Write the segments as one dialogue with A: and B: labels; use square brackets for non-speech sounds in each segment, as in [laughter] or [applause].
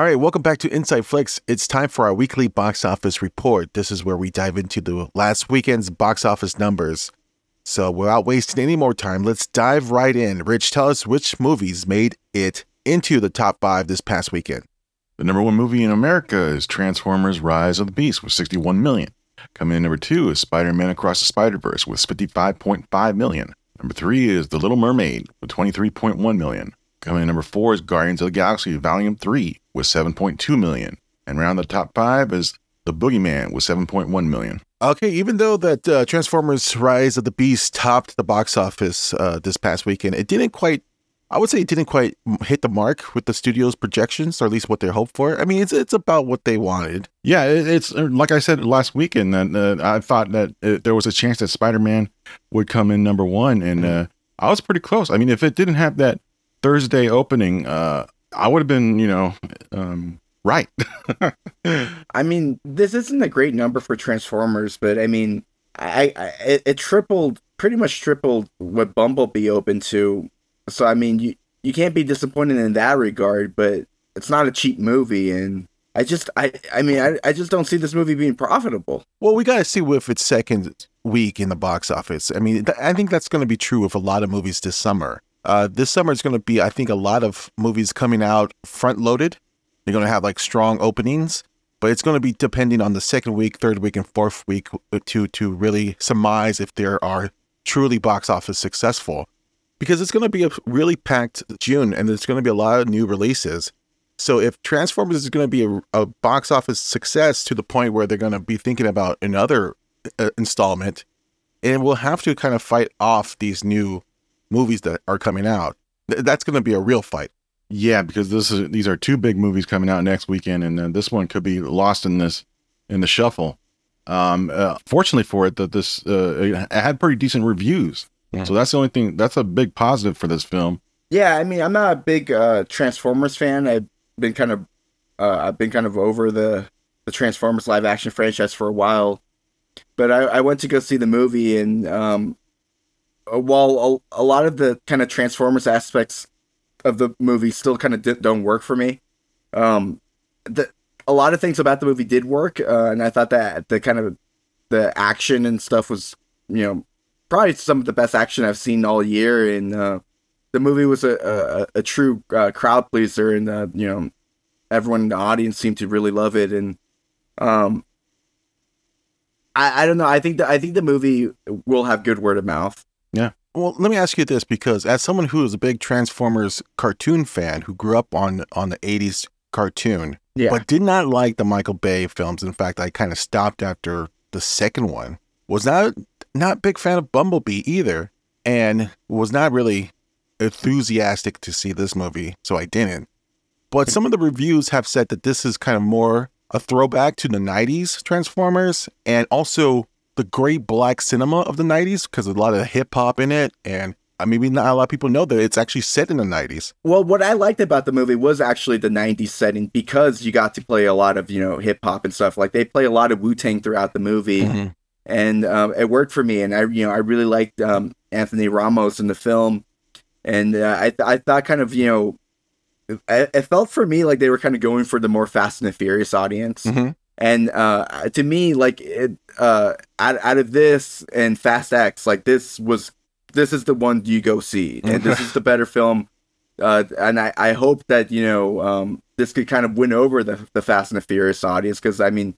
A: All right, welcome back to Inside Flicks. It's time for our weekly box office report. This is where we dive into the last weekend's box office numbers. So, without wasting any more time, let's dive right in. Rich, tell us which movies made it into the top five this past weekend.
B: The number one movie in America is Transformers Rise of the Beast with 61 million. Coming in number two is Spider Man Across the Spider Verse with 55.5 million. Number three is The Little Mermaid with 23.1 million. Coming in number four is Guardians of the Galaxy Volume 3 with 7.2 million. And around the top five is The Boogeyman with 7.1 million.
A: Okay, even though that uh, Transformers Rise of the Beast topped the box office uh, this past weekend, it didn't quite, I would say it didn't quite hit the mark with the studio's projections, or at least what they hoped for. I mean, it's, it's about what they wanted.
B: Yeah, it, it's uh, like I said last weekend that uh, I thought that uh, there was a chance that Spider Man would come in number one, and uh, I was pretty close. I mean, if it didn't have that Thursday opening, uh, I would have been, you know, um, right. [laughs]
C: I mean, this isn't a great number for Transformers, but I mean, I, I it, it tripled, pretty much tripled what Bumblebee opened to. So I mean, you you can't be disappointed in that regard, but it's not a cheap movie, and I just, I, I mean, I, I just don't see this movie being profitable.
A: Well, we got to see with its second week in the box office. I mean, th- I think that's going to be true with a lot of movies this summer. Uh, this summer is going to be, I think, a lot of movies coming out front loaded. You're going to have like strong openings, but it's going to be depending on the second week, third week, and fourth week to to really surmise if there are truly box office successful. Because it's going to be a really packed June, and there's going to be a lot of new releases. So if Transformers is going to be a, a box office success to the point where they're going to be thinking about another uh, installment, and we'll have to kind of fight off these new movies that are coming out. Th- that's going to be a real fight.
B: Yeah, because this is these are two big movies coming out next weekend, and uh, this one could be lost in this in the shuffle. Um, uh, fortunately for it, that this uh, it had pretty decent reviews,
A: Yeah.
B: so that's the only thing. That's a big positive for this film.
C: Yeah, I mean, I'm not a big uh, Transformers fan. I've been kind of, uh, I've been kind of over the the Transformers live action franchise for a while, but I, I went to go see the movie, and um, while a, a lot of the kind of Transformers aspects of the movie still kind of don't work for me, um, the a lot of things about the movie did work, uh, and I thought that the kind of the action and stuff was, you know, probably some of the best action I've seen all year, and uh, the movie was a a, a true uh, crowd pleaser, and uh, you know, everyone in the audience seemed to really love it, and um, I I don't know, I think that I think the movie will have good word of mouth.
A: Well, let me ask you this because as someone who is a big Transformers cartoon fan who grew up on on the 80s cartoon
C: Yeah,
A: but did not like the Michael Bay films. In fact, I kind of stopped after the second one. Was not not a big fan of Bumblebee either and was not really enthusiastic to see this movie, so I didn't. But some of the reviews have said that this is kind of more a throwback to the 90s Transformers and also the great black cinema of the 90s because a lot of hip hop in it and uh, maybe not a lot of people know that it's actually set in the 90s.
C: Well, what I liked about the movie was actually the '90s setting because you got to play a lot of you know hip hop and stuff. Like they play a lot of Wu Tang throughout the movie,
A: Mhm.
C: and um, it worked for me. And I you know I really liked um, Anthony Ramos in the film, and uh, I I thought kind of you know. It, it felt for me like they were kind of going for the more Fast and the Furious audience,
A: Mhm.
C: And uh, to me, like it, uh, out, out of this and Fast X, like this was this is the one you go see, and this is [laughs] the better film uh, and I, I hope that you know um, this could kind of win over the the Fast and the Furious audience because I mean,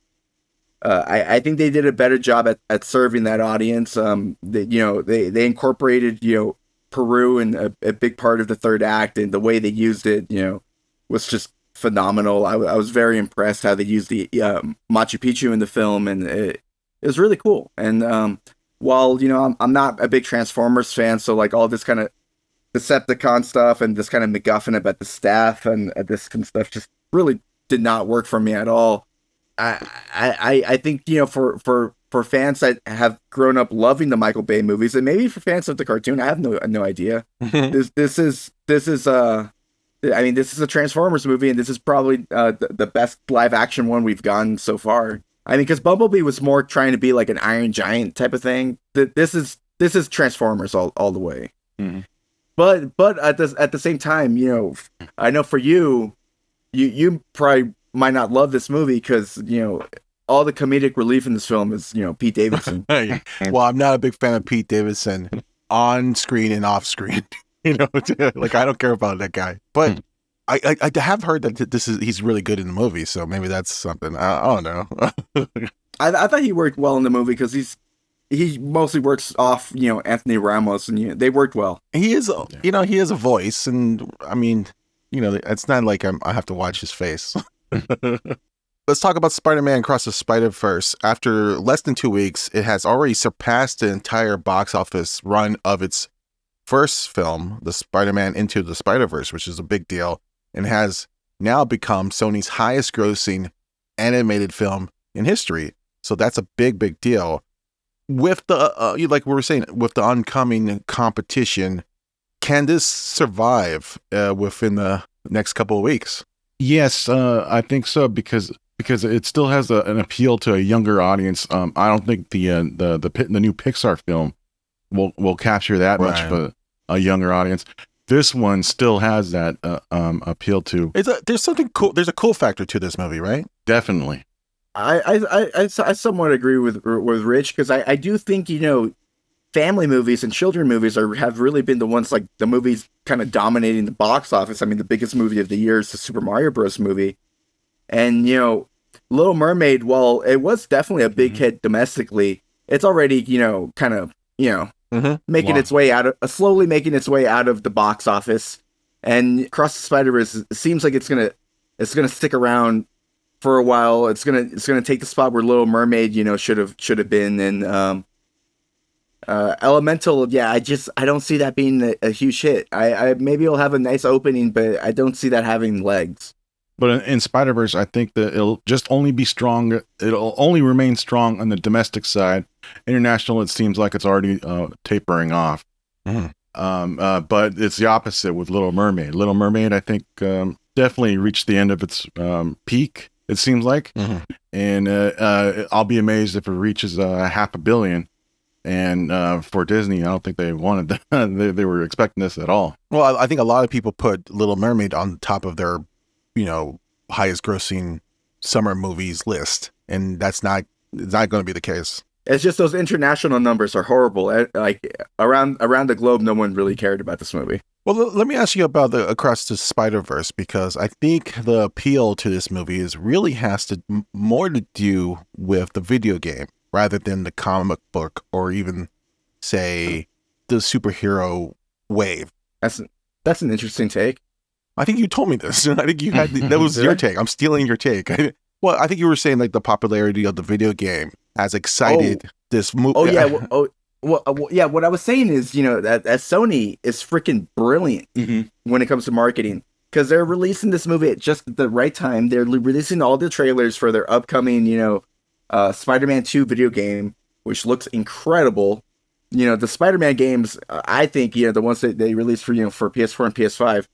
C: uh, I I think they did a better job at, at serving that audience. Um, they, you know they they incorporated you know Peru in a, a big part of the third act, and the way they used it, you know, was just phenomenal. I, I was very impressed how they used the um, Machu Picchu in the film, and it, it was really cool. And um, while you know I'm, I'm not a big Transformers fan, so like all this kind of Decepticon stuff and this kind of MacGuffin about the staff and uh, this kind of stuff just really did not work for me at all. I I I think you know for for for fans that have grown up loving the Michael Bay movies and maybe for fans of the cartoon, I have no no idea. [laughs] this this is this is uh I mean this is a Transformers movie and this is probably uh the, the best live action one we've gotten so far. I mean, because Bumblebee was more trying to be like an Iron Giant type of thing. Th- This is this is Transformers all, all the way.
B: Mhm.
C: But but at the at the same time, you know, I know for you, you you probably might not love this movie because you know all the comedic relief in this film is you know Pete Davidson. [laughs]
A: well, I'm not a big fan of Pete Davidson on screen and off screen. [laughs] [laughs] you know, [laughs] like I don't care about that guy, but. Hmm. I, I, I have heard that this is he's really good in the movie, so maybe that's something. I, I don't know. [laughs]
C: I, I thought he worked well in the movie because he's he mostly works off you know Anthony Ramos, and you know, they worked well.
A: he is, uh, you know, he has a voice, and I mean, you know, it's not like I'm, I have to watch his face. Let's talk about Spider-Man Across the Spider-Verse. After less than two weeks, it has already surpassed the entire box office run of its first film, the Spider-Man Into the Spider-Verse, which is a big deal, and has now become Sony's highest-grossing animated film in history. So that's a big, big deal. With the, uh, like we were saying, with the oncoming competition, can this survive uh, within the next couple of weeks?
B: Yes, uh, I think so because because it still has a, an appeal to a younger audience. Um, I don't think the uh, the the the new Pixar film will will capture that much
A: Right.
B: of a, a younger audience. This one still has that uh, um, appeal to
A: It's a, there's something cool. There's a cool factor to this movie, right?
B: definitely.
C: I I I, I, I somewhat agree with with Rich because I, I do think you know family movies and children movies are have really been the ones like the movies kind of dominating the box office. I mean, the biggest movie of the year is the Super Mario Bros. movie, and you know, Little Mermaid. While it was definitely a big
B: Mhm.
C: hit domestically, it's already you know kind of you know
A: Mhm.
C: making
B: Long.
C: its way out of uh, slowly making its way out of the box office. And Across the Spider Verse seems like it's gonna it's gonna stick around for a while. It's gonna it's gonna take the spot where Little Mermaid, you know, should have should have been. And um, uh, Elemental, yeah, I just I don't see that being a, a huge hit. I, I maybe it'll have a nice opening, but I don't see that having legs.
B: But in, Spider Verse, I think that it'll just only be strong. It'll only remain strong on the domestic side. International, it seems like it's already uh, tapering off.
A: Mhm.
B: Um, uh, but it's the opposite with Little Mermaid. Little Mermaid, I think, um, definitely reached the end of its um, peak. It seems like,
A: Mhm.
B: and uh, uh, I'll be amazed if it reaches uh, half a billion. And uh, for Disney, I don't think they wanted [laughs] that. they, they were expecting this at all.
A: Well, I, I think a lot of people put Little Mermaid on top of their, you know, highest grossing summer movies list, and that's not it's not going to be the case.
C: It's just those international numbers are horrible. Eh, Like around around the globe, no one really cared about this movie.
A: Well, let me ask you about the Across the Spider Verse because I think the appeal to this movie is really has to more to do with the video game rather than the comic book or even say the superhero wave.
C: That's that's an interesting take.
A: I think you told me this. [laughs] I think you had that was [laughs] your take. I'm stealing your take. well, I think you were saying like the popularity of the video game has excited this movie.
C: Oh yeah, well, oh well, uh, well, yeah. What I was saying is, you know, that, that Sony is freaking brilliant when it comes to marketing because they're releasing this movie at just the right time. They're le- releasing all the trailers for their upcoming, you know, uh, Spider-Man Two video game, which looks incredible. You know, the Spider-Man games, uh, I think, you know, the ones that they released for you know for PS4 and PS5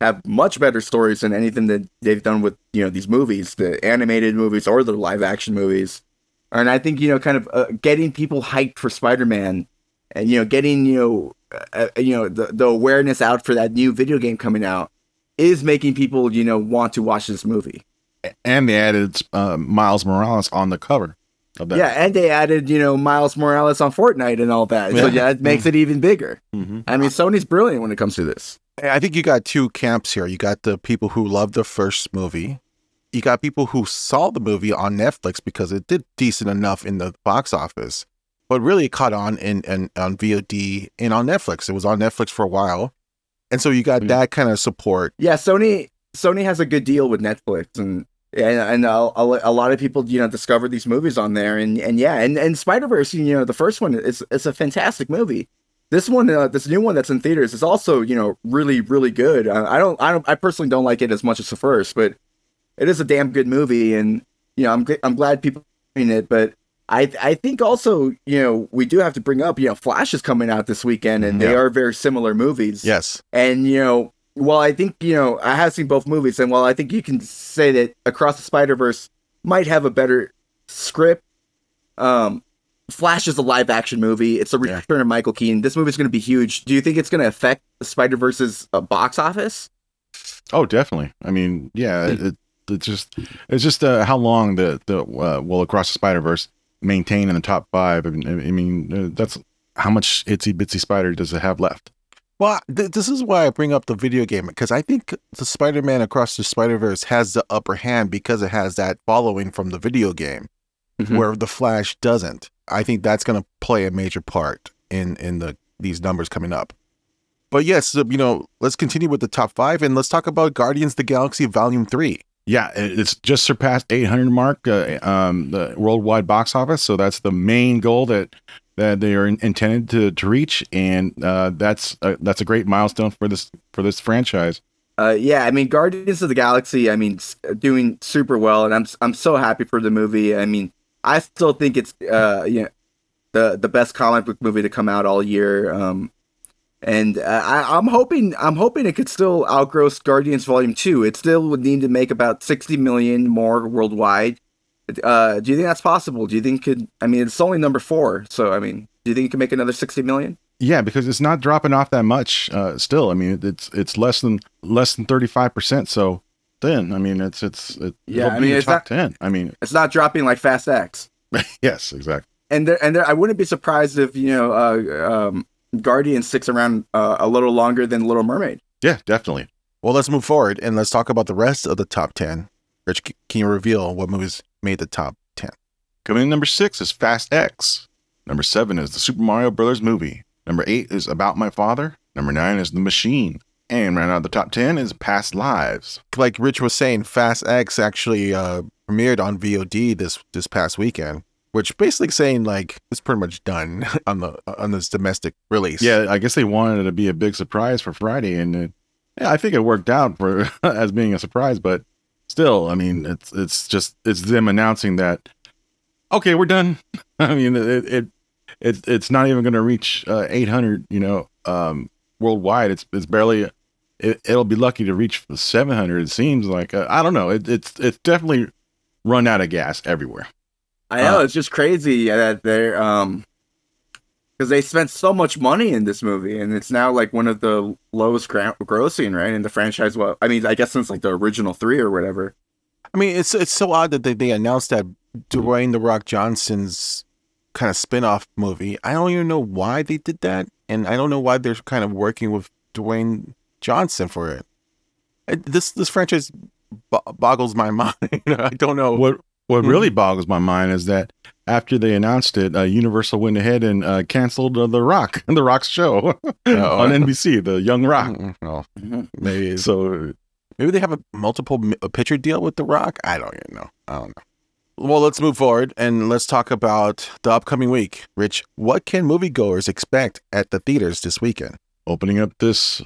C: have much better stories than anything that they've done with you know these movies, the animated movies or the live-action movies. And I think you know, kind of uh, getting people hyped for Spider-Man, and you know, getting you know, uh, uh, you know, the, the awareness out for that new video game coming out is making people you know want to watch this movie.
B: And they added uh, Miles Morales on the cover of.
C: Yeah, and they added you know Miles Morales on Fortnite and all that. So
A: Yeah.
C: yeah, it makes it even bigger.
B: hmm
C: I mean, Sony's brilliant when it comes to this.
A: I think you got two camps here. You got the people who loved the first movie. You got people who saw the movie on Netflix because it did decent enough in the box office, but really it caught on in, in on VOD and on Netflix. It was on Netflix for a while, and so you got
B: Mm.
A: that kind of support.
C: Yeah, Sony Sony has a good deal with Netflix and and, and a, a, a lot of people you know discover these movies on there and and yeah and, and Spider Verse you know the first one is it's a fantastic movie. This one, uh, this new one that's in theaters is also you know really really good. I, I don't I don't I personally don't like it as much as the first, but it is a damn good movie and you know I'm I'm glad people are in it, but. I, I think also you know we do have to bring up you know Flash is coming out this weekend and they are very similar movies.
A: Yes,
C: And you know, while I think you know I have seen both movies, and while I think you can say that Across the Spider Verse might have a better script, um, Flash is a live action movie. It's a
A: Yeah.
C: return of Michael Keaton. This movie's going to be huge. Do you think it's going to affect Spider Verse's uh, box office?
B: Oh, definitely. I mean, yeah, it, it, it's just it's just uh, how long the the uh, well across the Spider Verse maintain in the top five. I mean, I mean uh, that's how much itsy bitsy spider does it have left?
A: Well, th- this is why I bring up the video game because I think the Spider-Man Across the Spider-Verse has the upper hand because it has that following from the video game,
C: Mhm.
A: where the Flash doesn't. I think that's going to play a major part in in the these numbers coming up. But yes, uh, you know, let's continue with the top five and let's talk about Guardians of the Galaxy Volume Three.
B: Yeah, it's just surpassed 800 mark, uh, um, the worldwide box office. So that's the main goal that that they are in- intended to, to reach, and uh, that's uh, that's a great milestone for this for this franchise.
C: Uh, yeah, I mean, Guardians of the Galaxy. I mean, doing super well, and I'm s- I'm so happy for the movie. I mean, I still think it's uh, you know, the the best comic book movie to come out all year. Um, and uh, I, I'm hoping I'm hoping it could still outgrow Guardians Volume Two. It still would need to make about 60 million more worldwide. Uh, do you think that's possible? Do you think could? I mean, it's only number four, so I mean, do you think it can make another 60 million?
B: Yeah, because it's not dropping off that much. Uh, still, I mean, it's it's less than less than 35 percent. So then, I mean, it's it's it,
C: Yeah,
B: it'll
C: I mean,
B: a
C: it's
B: top
C: not-
B: ten. I mean,
C: It's not dropping like Fast X. [laughs]
B: yes, exactly.
C: and there and there, I wouldn't be surprised if you know uh, um, Guardian sticks around uh, a little longer than Little Mermaid.
B: Yeah, definitely.
A: Well, let's move forward and let's talk about the rest of the top ten. Rich, can you reveal what movies made the top ten?
B: Coming in number six is Fast X. Number seven is the Super Mario Brothers movie. Number eight is About My Father. Number nine is The Machine. And right out the top ten is Past Lives.
A: like Rich was saying, Fast X actually uh, premiered on VOD this this past weekend, which basically saying like it's pretty much done [laughs] on the on this domestic release.
B: Yeah, I guess they wanted it to be a big surprise for Friday, and it, yeah, I think it worked out for [laughs] as being a surprise. But still, I mean, it's it's just it's them announcing that okay, we're done. [laughs] I mean, it it, it it's not even going to reach uh, 800, you know, um, worldwide. It's it's barely. It, it'll be lucky to reach 700. It seems like uh, I don't know. It, it's it's definitely run out of gas everywhere.
C: I know
B: Uh,
C: it's just crazy that they're um because they spent so much money in this movie, and it's now like one of the lowest gra- grossing right in the franchise. Well, I mean, I guess since like the original three or whatever.
A: I mean it's it's so odd that they, they announced that Dwayne the Rock Johnson's kind of spin-off movie. I don't even know why they did that, and I don't know why they're kind of working with Dwayne Johnson for it. This this franchise bo- boggles my [laughs] mind. I don't know.
B: What what really boggles my mind is that after they announced it, uh, Universal went ahead and uh, canceled uh, the Rock, and [laughs] the Rock's show [laughs] on NBC, the Young Rock.
A: Mm, Well,
C: Mhm.
A: maybe
B: So
A: maybe they have a multiple picture deal with The Rock. I don't even know. I don't know. Well, let's move forward and let's talk about the upcoming week. Rich, what can moviegoers expect at the theaters this weekend?
B: opening up this,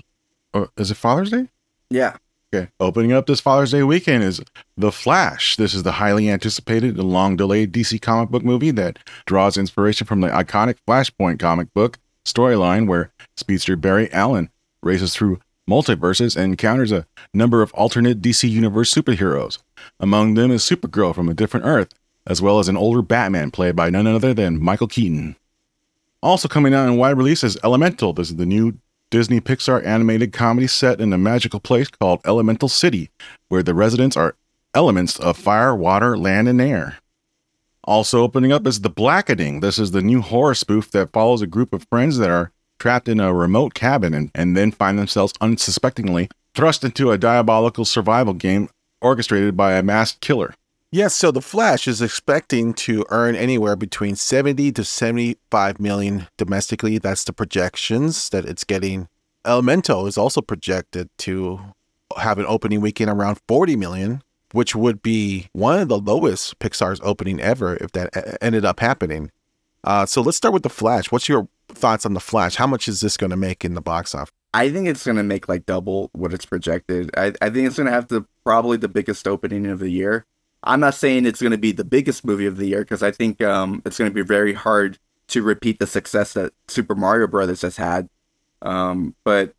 B: is it Father's Day?
C: Yeah,
B: Okay, opening up this Father's Day weekend is The Flash. This is the highly anticipated and long delayed DC comic book movie that draws inspiration from the iconic Flashpoint comic book storyline where speedster Barry Allen races through multiverses and encounters a number of alternate DC Universe superheroes. Among them is Supergirl from a different Earth, as well as an older Batman played by none other than Michael Keaton. Also coming out in wide release is Elemental. This is the new Disney Pixar animated comedy set in a magical place called Elemental City, where the residents are elements of fire, water, land, and air. Also opening up is The Blackening. This is the new horror spoof that follows a group of friends that are trapped in a remote cabin and, and then find themselves unsuspectingly thrust into a diabolical survival game orchestrated by a masked killer.
A: Yes, so The Flash is expecting to earn anywhere between 70 to 75 million domestically. That's the projections that it's getting. Elemental is also projected to have an opening weekend around 40 million, which would be one of the lowest Pixar's opening ever if that ended up happening. Uh, so let's start with The Flash. What's your thoughts on The Flash? How much is this going to make in the box office?
C: I think it's gonna make like double what it's projected. I, I think it's gonna have the probably the biggest opening of the year. I'm not saying it's gonna be the biggest movie of the year because I think um it's gonna be very hard to repeat the success that Super Mario Brothers has had. Um, but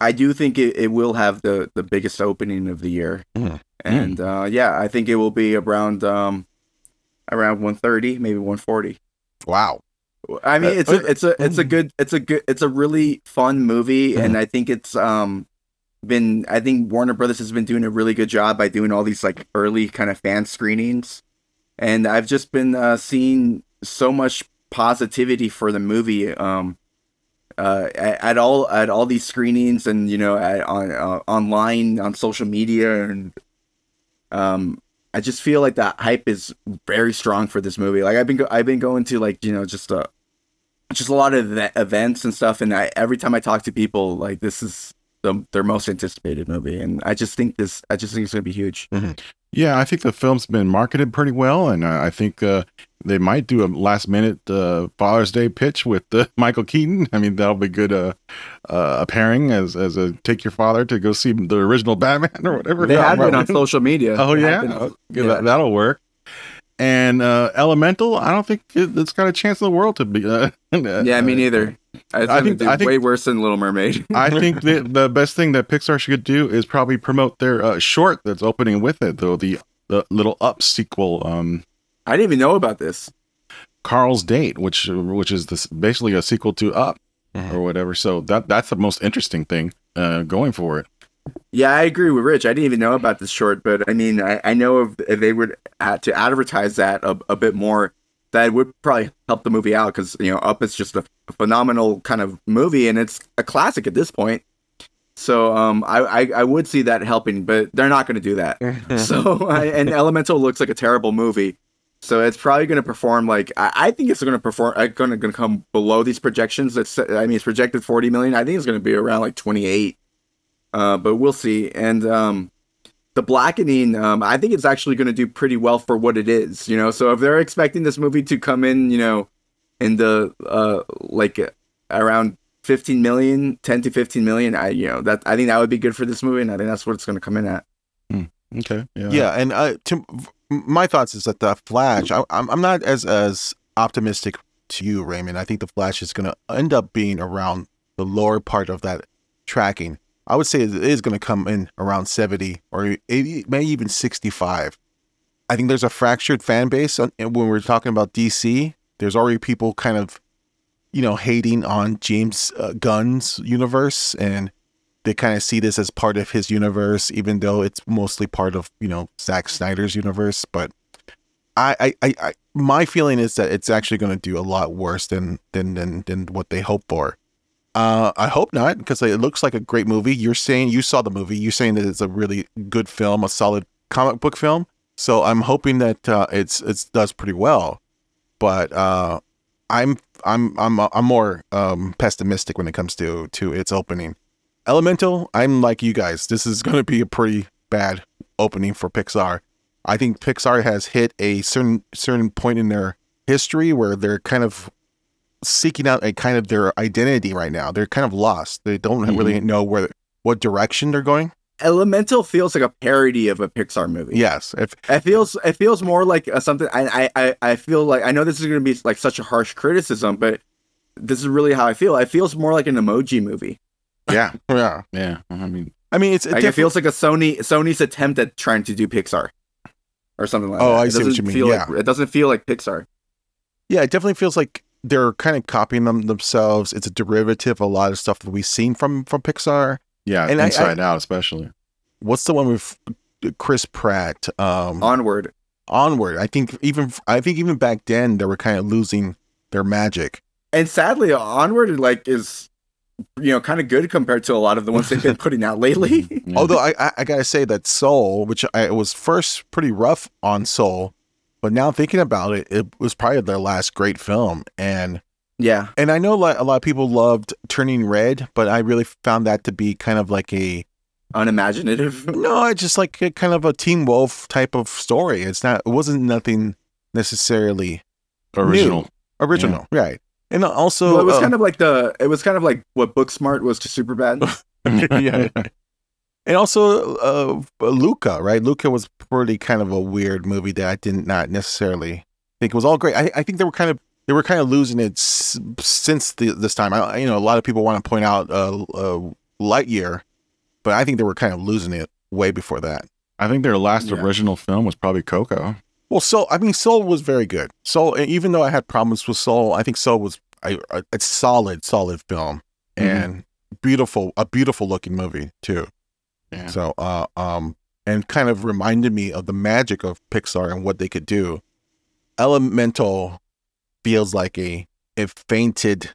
C: I do think it, it will have the the biggest opening of the year,
A: Mhm.
C: and uh, yeah, I think it will be around um around 130, maybe 140.
A: Wow.
C: I mean,
A: Uh,
C: it's a, it's a it's a good it's a good it's a really fun movie, and I think it's um been I think Warner Brothers has been doing a really good job by doing all these like early kind of fan screenings, and I've just been uh, seeing so much positivity for the movie. Um, uh, at, at all at all these screenings and you know at, on uh, online on social media and um I just feel like that hype is very strong for this movie. Like I've been go- I've been going to like you know just a just a lot of ev- events and stuff, and I every time I talk to people, like this is the their most anticipated movie, and I just think this I just think it's gonna be huge.
B: Yeah, I think the film's been marketed pretty well, and I think uh, they might do a last minute uh, Father's Day pitch with uh, [laughs] Michael Keaton. I mean, that'll be good. Uh, uh, a pairing as as a take your father to go see the original Batman or whatever.
C: They [laughs]
B: Yeah,
C: have been on social media. [laughs]
B: Oh
C: They
B: yeah,
C: have been- yeah.
B: That, that'll work. And uh, Elemental, I don't think it, it's got a chance in the world to be. Uh, [laughs]
C: yeah, me neither. I,
B: I think-
C: think
B: I think-
C: way worse than Little Mermaid. [laughs]
B: I think that [laughs] the best thing that Pixar should do is probably promote their uh, short that's opening with it, though the the little Up sequel, um,
C: I didn't even know about this.
B: Carl's Date, which which is this basically a sequel to Up
A: Mhm.
B: or whatever. So that that's the most interesting thing uh, going for it.
C: Yeah, I agree with Rich. I didn't even know about this short, but I mean, I, I know if, if they would had to advertise that a, a bit more, that would probably help the movie out because you know, Up is just a, phenomenal kind of movie, and it's a classic at this point. So, um, I, I, I would see that helping, but they're not going to do that. [laughs] so, I, and Elemental looks like a terrible movie. So it's probably going to perform like I, I think it's going to perform. uh, Going to come below these projections. It's I mean it's projected forty million. I think it's going to be around like twenty eight. Uh, but we'll see. And um, the blackening, um, I think it's actually going to do pretty well for what it is. You know, so if they're expecting this movie to come in, you know, in the uh, like uh, around 15 million, 10 to 15 million, I you know that I think that would be good for this movie, and I think that's what it's going to come in at.
B: Okay. Yeah.
A: Yeah, and uh, to my thoughts is that the Flash. I, I'm I'm not as as optimistic to you, Raymond. I think the Flash is going to end up being around the lower part of that tracking. I would say it is going to come in around 70 or 80, maybe even 65. I think there's a fractured fan base when we're talking about DC. There's already people kind of, you know, hating on James uh, Gunn's universe, and they kind of see this as part of his universe, even though it's mostly part of you know Zack Snyder's universe. But I, I, I my feeling is that it's actually going to do a lot worse than than than than what they hope for. Uh, I hope not, because it looks like a great movie. You're saying you saw the movie. You're saying that it's a really good film, a solid comic book film. So I'm hoping that uh, it's it's does pretty well. But uh, I'm I'm I'm I'm more um, pessimistic when it comes to to its opening. Elemental, I'm like you guys. This is going to be a pretty bad opening for Pixar. I think Pixar has hit a certain certain point in their history where they're kind of seeking out a kind of their identity right now. They're kind of lost. They don't
B: Mhm.
A: really know where what direction they're going.
C: Elemental feels like a parody of a Pixar movie.
A: Yes, if
C: It feels it feels more like uh, something. I, I I I feel like I know this is going to be like such a harsh criticism, but this is really how I feel. It feels more like an emoji movie.
B: Yeah. [laughs]
A: yeah,
B: Yeah. I mean,
A: I mean it's it
C: Like it feels like a Sony Sony's attempt at trying to do Pixar or something like
A: Oh,
C: that.
A: Oh, I
C: It
A: see what
C: doesn't
A: you mean,
C: Feel
A: yeah.
C: like, it doesn't feel like Pixar.
A: Yeah, it definitely feels like they're kind of copying them themselves. It's a derivative of a lot of stuff that we've seen from from Pixar.
B: yeah.
A: And I-
B: Inside Out, especially.
A: What's the one with Chris Pratt? Um,
C: Onward.
A: Onward. I think even I think even back then they were kind of losing their magic.
C: And sadly, Onward like is you know kind of good compared to a lot of the ones they've been [laughs] putting out lately.
A: Although I, I I gotta say that Soul, which I was first pretty rough on Soul, but now thinking about it, it was probably their last great film. And
C: yeah.
A: and I know a lot, a lot of people loved Turning Red, but I really found that to be kind of like a
C: Unimaginative. [laughs]
A: No, it's just like a kind of a Teen Wolf type of story. It's not. It wasn't nothing necessarily
B: original.
A: original, right? And also,
C: well, it was
A: uh,
C: kind of like the it was kind of like what Booksmart was to Superbad. [laughs] [laughs]
A: yeah. And also, uh, Luca, right? Luca was pretty kind of a weird movie that I did not necessarily think was all great. I, I think they were kind of they were kind of losing it s- since the, this time. I, you know, a lot of people want to point out uh, uh, Lightyear, but I think they were kind of losing it way before that.
B: I think their last
C: Yeah.
B: original film was probably Coco.
A: Well, Soul. I mean, Soul was very good. Soul, even though I had problems with Soul, I think Soul was a, a, a solid, solid film
B: Mhm.
A: and beautiful, a beautiful looking movie too.
B: Yeah.
A: So, uh, um, and kind of reminded me of the magic of Pixar and what they could do. Elemental feels like a it fainted.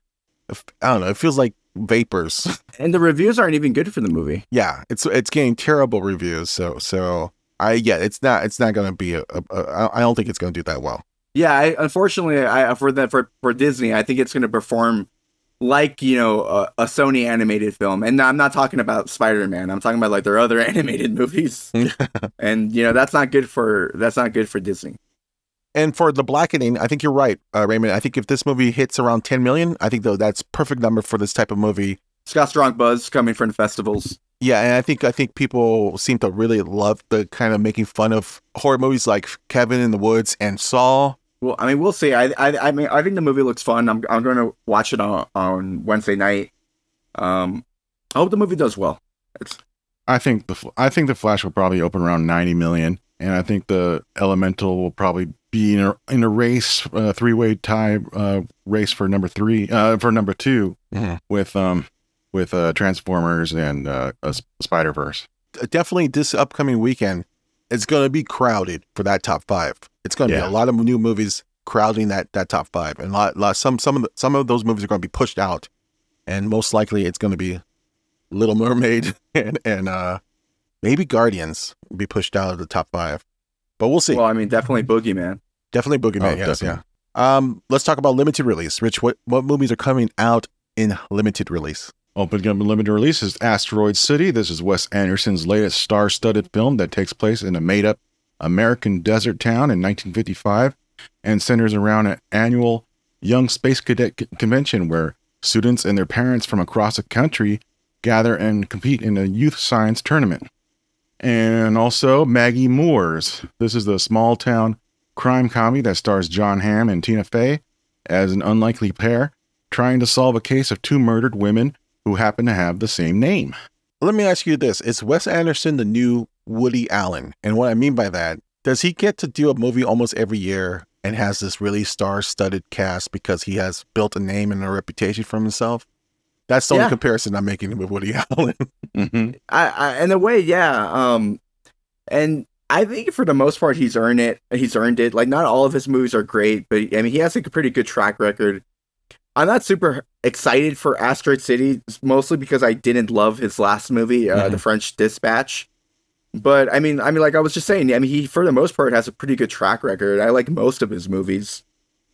A: I don't know. It feels like vapors. [laughs]
C: And the reviews aren't even good for the movie.
A: yeah, it's it's getting terrible reviews. So so I yeah, it's not it's not gonna be a. a, a I don't think it's gonna do that well.
C: Yeah, I, unfortunately, I for that for for Disney, I think it's going to perform like you know a, a Sony animated film, and I'm not talking about Spider Man. I'm talking about like their other [laughs] animated movies, [laughs] and you know that's not good for that's not good for Disney.
A: And for the blackening, I think you're right, uh, Raymond. I think if this movie hits around 10 million, I think though that's perfect number for this type of movie.
C: It's got strong buzz coming from festivals.
A: Yeah, and I think I think people seem to really love the kind of making fun of horror movies like Cabin in the Woods and Saw.
C: Well, I mean, we'll see. I, I, I mean, I think the movie looks fun. I'm, I'm going to watch it on, on Wednesday night. Um, I hope the movie does well. It's
B: I think the I think the Flash will probably open around 90 million, and I think the Elemental will probably be in a in a race, uh, three way tie uh, race for number three, uh, for number 2
A: Mhm.
B: with um with uh, Transformers and uh, Spider Verse.
A: Definitely this upcoming weekend, it's going to be crowded for that top five. It's going to
B: Yeah.
A: be a lot of new movies crowding that that top five, and a lot, lot some some of the, some of those movies are going to be pushed out, and most likely it's going to be Little Mermaid [laughs] and and uh maybe Guardians be pushed out of the top five, but we'll see.
C: well, I mean, definitely Boogeyman.
A: Definitely Boogeyman.
B: Oh,
A: yes,
B: definitely.
A: yeah. Um, let's talk about limited release. Rich, what what movies are coming out in limited release?
B: Open up limited release is Asteroid City. This is Wes Anderson's latest star-studded film that takes place in a made-up American desert town in 1955 and centers around an annual young space cadet convention where students and their parents from across the country gather and compete in a youth science tournament. And also Maggie Moores. This is the small town crime comedy that stars Jon Hamm and Tina Fey as an unlikely pair trying to solve a case of two murdered women who happen to have the same name.
A: Let me ask you this: Is Wes Anderson the new Woody Allen? And what I mean by that, does he get to do a movie almost every year and has this really star-studded cast because he has built a name and a reputation for himself? That's the
C: Yeah.
A: only comparison I'm making with Woody [laughs] Allen.
B: Mm-hmm.
C: I, I, in a way, yeah. Um, and I think for the most part, he's earned it. He's earned it. Like, not all of his movies are great, but I mean, he has like a pretty good track record. I'm not super excited for Asteroid City, mostly because I didn't love his last movie, uh, The French Dispatch. But I mean, I mean, like I was just saying, I mean, he for the most part has a pretty good track record. I like most of his movies,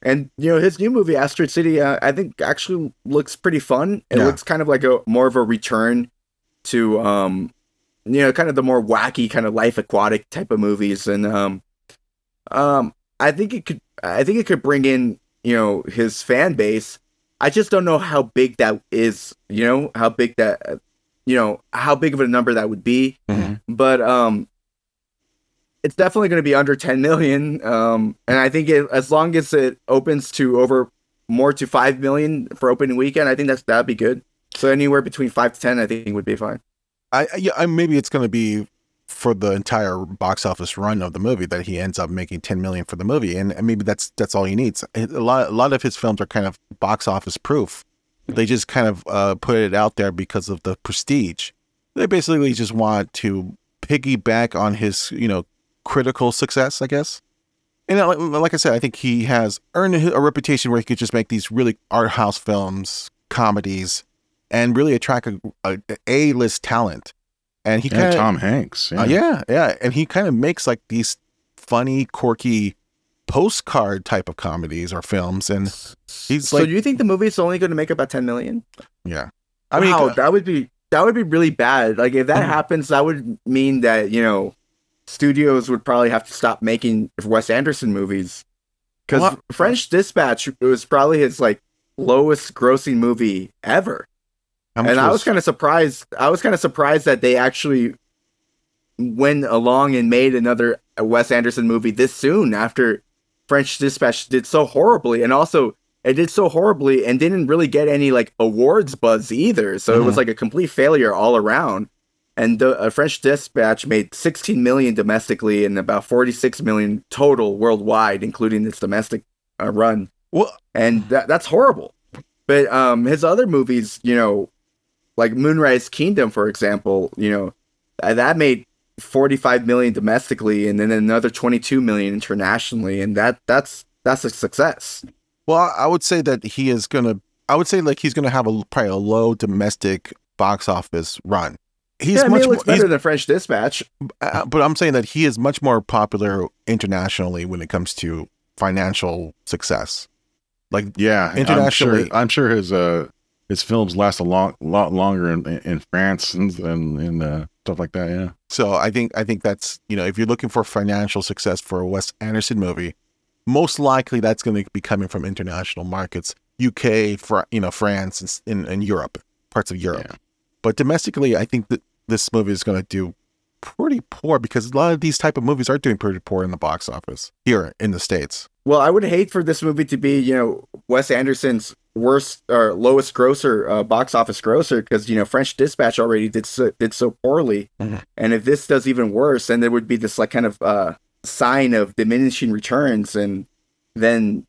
C: and you know, his new movie, Asteroid City, uh, I think actually looks pretty fun. It
A: Yeah.
C: looks kind of like a more of a return to um you know kind of the more wacky kind of life aquatic type of movies and um um i think it could i think it could bring in you know his fan base i just don't know how big that is you know how big that you know how big of a number that would be
A: Mhm.
C: but um it's definitely going to be under 10 million um and i think it, as long as it opens to over more to 5 million for opening weekend i think that's that'd be good so anywhere between 5 to 10 i think would be fine
A: I, I yeah, I, maybe it's going to be for the entire box office run of the movie that he ends up making 10 million for the movie, and, and maybe that's that's all he needs. A lot a lot of his films are kind of box office proof. They just kind of uh, put it out there because of the prestige. They basically just want to piggyback on his you know critical success, I guess. And uh, like, like I said, I think he has earned a reputation where he could just make these really art house films, comedies, and really attract a, a, list talent. And he kind of
B: Tom Hanks.
A: uh, yeah, yeah, and he kind of makes like these funny, quirky postcard type of comedies or films, and he's
C: so
A: like,
C: do you think the movie's only going to make about 10 million
A: yeah. I mean,
C: wow, that would be that would be really bad like if that
A: Mhm.
C: happens that would mean that you know studios would probably have to stop making wes anderson movies because
A: Well,
C: french dispatch was probably his like lowest grossing movie ever and I was kind of surprised. I was kind of surprised that they actually went along and made another Wes Anderson movie this soon after French Dispatch did so horribly, and also it did so horribly and didn't really get any like awards buzz either. So it was like a complete failure all around. And the uh, French Dispatch made 16 million domestically and about 46 million total worldwide, including its domestic uh, run
A: well,
C: and that, that's horrible. But um, his other movies, you know, like Moonrise Kingdom, for example, you know, that made 45 million domestically and then another 22 million internationally and that that's that's a success
A: Well, I- I would say that he is gonna. I would say like he's gonna have a probably a low domestic box office run. He's
C: yeah, I mean,
A: much
C: it
A: more,
C: looks
A: he's-
C: better than French Dispatch.
A: uh, but I'm saying that he is much more popular internationally when it comes to financial success. Like
B: Yeah,
A: Internationally-
B: I'm sure, I'm sure his uh his films last a long lot longer in, in France and and, and uh, stuff like that. Yeah,
A: so, I think I think that's you know if you're looking for financial success for a Wes Anderson movie, most likely that's going to be coming from international markets, UK, Fr- you know France, and, s- and, and Europe, parts of Europe.
B: Yeah.
A: But domestically, I think that this movie is going to do pretty poor because a lot of these type of movies are doing pretty poor in the box office here in the states.
C: Well, I would hate for this movie to be, you know, Wes Anderson's worst or lowest grosser uh, box office grosser because you know French Dispatch already did so, did so poorly,
A: Mhm.
C: and if this does even worse, then there would be this like kind of uh, sign of diminishing returns, and then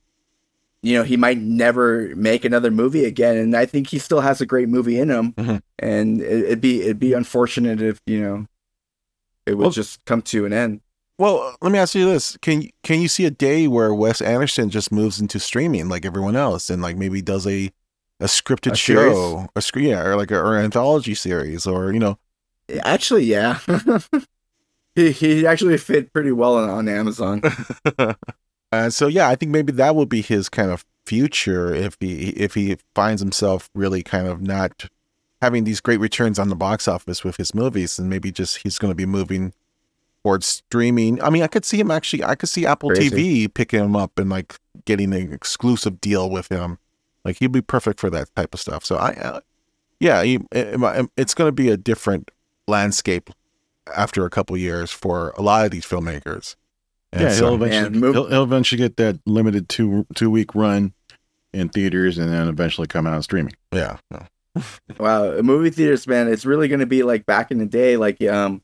C: you know he might never make another movie again. And I think he still has a great movie in him,
A: Mhm.
C: and it, it'd be it'd be unfortunate if you know it would
A: Well-
C: just come to an end.
A: Well, let me ask you this: Can can you see a day where Wes Anderson just moves into streaming like everyone else, and like maybe does a a scripted
C: A
A: show, a screen, yeah, or like a, or an anthology series, or you know,
C: Actually, yeah. [laughs] he he actually fit pretty well on, on Amazon. [laughs]
A: uh, so yeah, I think maybe that would be his kind of future if he if he finds himself really kind of not having these great returns on the box office with his movies, and maybe just he's going to be moving towards streaming. I mean, I could see him actually. I could see Apple
C: Crazy.
A: TV picking him up and like getting an exclusive deal with him. Like he'd be perfect for that type of stuff. So I, uh, yeah, he, it, it- it's going to be a different landscape after a couple years for a lot of these filmmakers. And
B: yeah.
A: so-
B: He'll eventually
C: Man, move-
B: he'll, he'll eventually get that limited two two week run in theaters and then eventually come out streaming.
A: yeah. no. [laughs]
C: wow, movie theaters, man, it's really gonna be like back in the day. Like, um,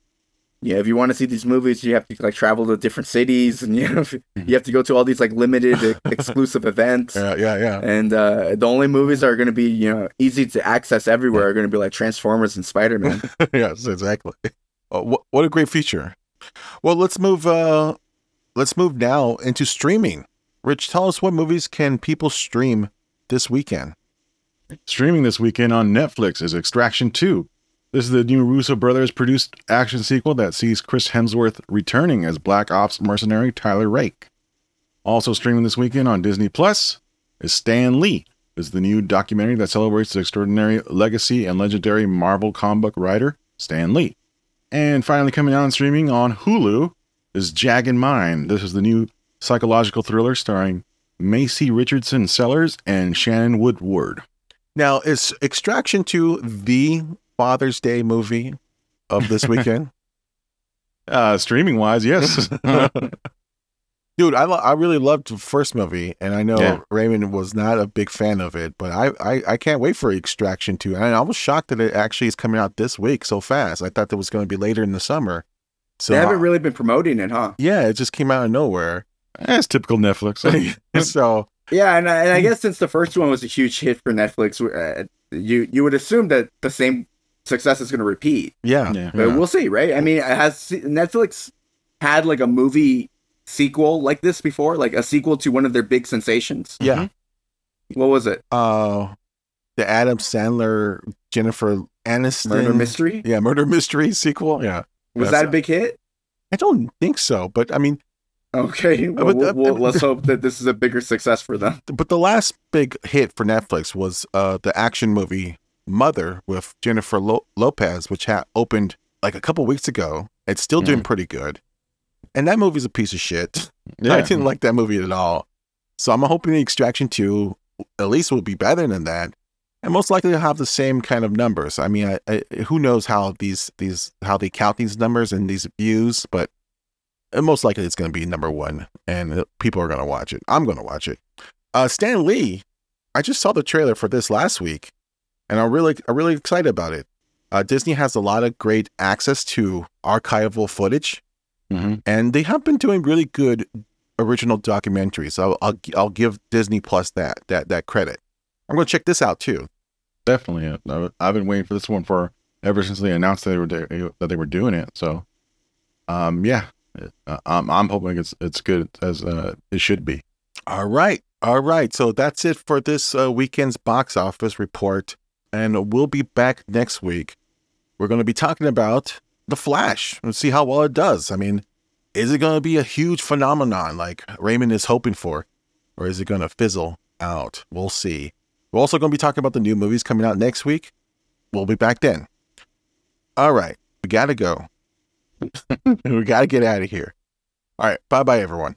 C: yeah, if you want to see these movies, you have to like travel to different cities, and [laughs] you know, you have to go to all these like limited [laughs] exclusive events.
A: Yeah, yeah, yeah.
C: And uh, the only movies that are going to be, you know, easy to access everywhere are going to be like Transformers and Spider Man. [laughs]
A: yes, exactly. Oh, what, what a great feature. Well, let's move. Uh, let's move now into streaming. Rich, tell us what movies can people stream this weekend?
B: Streaming this weekend on Netflix is Extraction 2. This is the new Russo brothers produced action sequel that sees Chris Hemsworth returning as Black Ops mercenary Tyler Rake. Also streaming this weekend on Disney Plus is Stan Lee. This is the new documentary that celebrates the extraordinary legacy and legendary Marvel comic book writer Stan Lee. And finally coming out on streaming on Hulu is Jagged Mind. This is the new psychological thriller starring Maisie Richardson Sellers and Shannon Woodward.
A: Now, is Extraction 2 the Father's Day movie of this [laughs] weekend?
B: Uh, streaming wise, yes. [laughs] [laughs]
A: Dude, I, lo- I really loved the first movie, and I know
B: Yeah.
A: Raymond was not a big fan of it, but I, I, I can't wait for Extraction 2. And I was shocked that it actually is coming out this week so fast. I thought it was going to be later in the summer. So
C: they haven't really been promoting it, huh?
A: yeah, it just came out of nowhere.
B: That's typical Netflix.
A: so
C: Yeah, and I,
A: Hmm.
C: and I guess since the first one was a huge hit for Netflix, uh, you you would assume that the same success is going to repeat.
A: yeah,
B: Yeah.
C: But we'll see, right? I mean, has Netflix had like a movie sequel like this before, like a sequel to one of their big sensations?
A: yeah.
C: What was it?
A: Uh, the Adam Sandler Jennifer Aniston
C: Murder Mystery?
A: Yeah, murder mystery sequel. Yeah,
C: Was
A: That's-
C: that a big hit?
A: I don't think so, but I mean,
C: Okay, well,
A: But,
C: we'll-
A: uh,
C: we'll- let's hope that this is a bigger success for them.
A: but the last big hit for Netflix was uh the action movie Mother with Jennifer Lo- Lopez, which ha- opened like a couple weeks ago. It's still doing pretty good, and that movie's a piece of shit. [laughs] I didn't like that movie at all. So I'm hoping the Extraction 2 at least will be better than that. And most likely will have the same kind of numbers. I mean, I, I, who knows how these these how they count these numbers and these views, but uh, most likely it's going to be number one, and uh, people are going to watch it. I'm going to watch it. Uh, Stan Lee, I just saw the trailer for this last week, and I'm really I'm really excited about it. Uh, Disney has a lot of great access to archival footage
B: Mhm.
A: and they have been doing really good original documentaries. I'll I'll, I'll give Disney Plus that that that credit. I'm going to check this out too.
B: Definitely. I've been waiting for this one for ever since they announced that they were do- that they were doing it. So, um, yeah, uh, I'm I'm hoping it's it's good as uh, it should be.
A: All right. All right. So that's it for this uh, weekend's box office report. And we'll be back next week. We're going to be talking about The Flash and see how well it does. I mean, is it going to be a huge phenomenon like Raymond is hoping for? Or is it going to fizzle out? We'll see. We're also going to be talking about the new movies coming out next week. We'll be back then. All right. We got to go. [laughs] we got to get out of here. All right. Bye bye, everyone.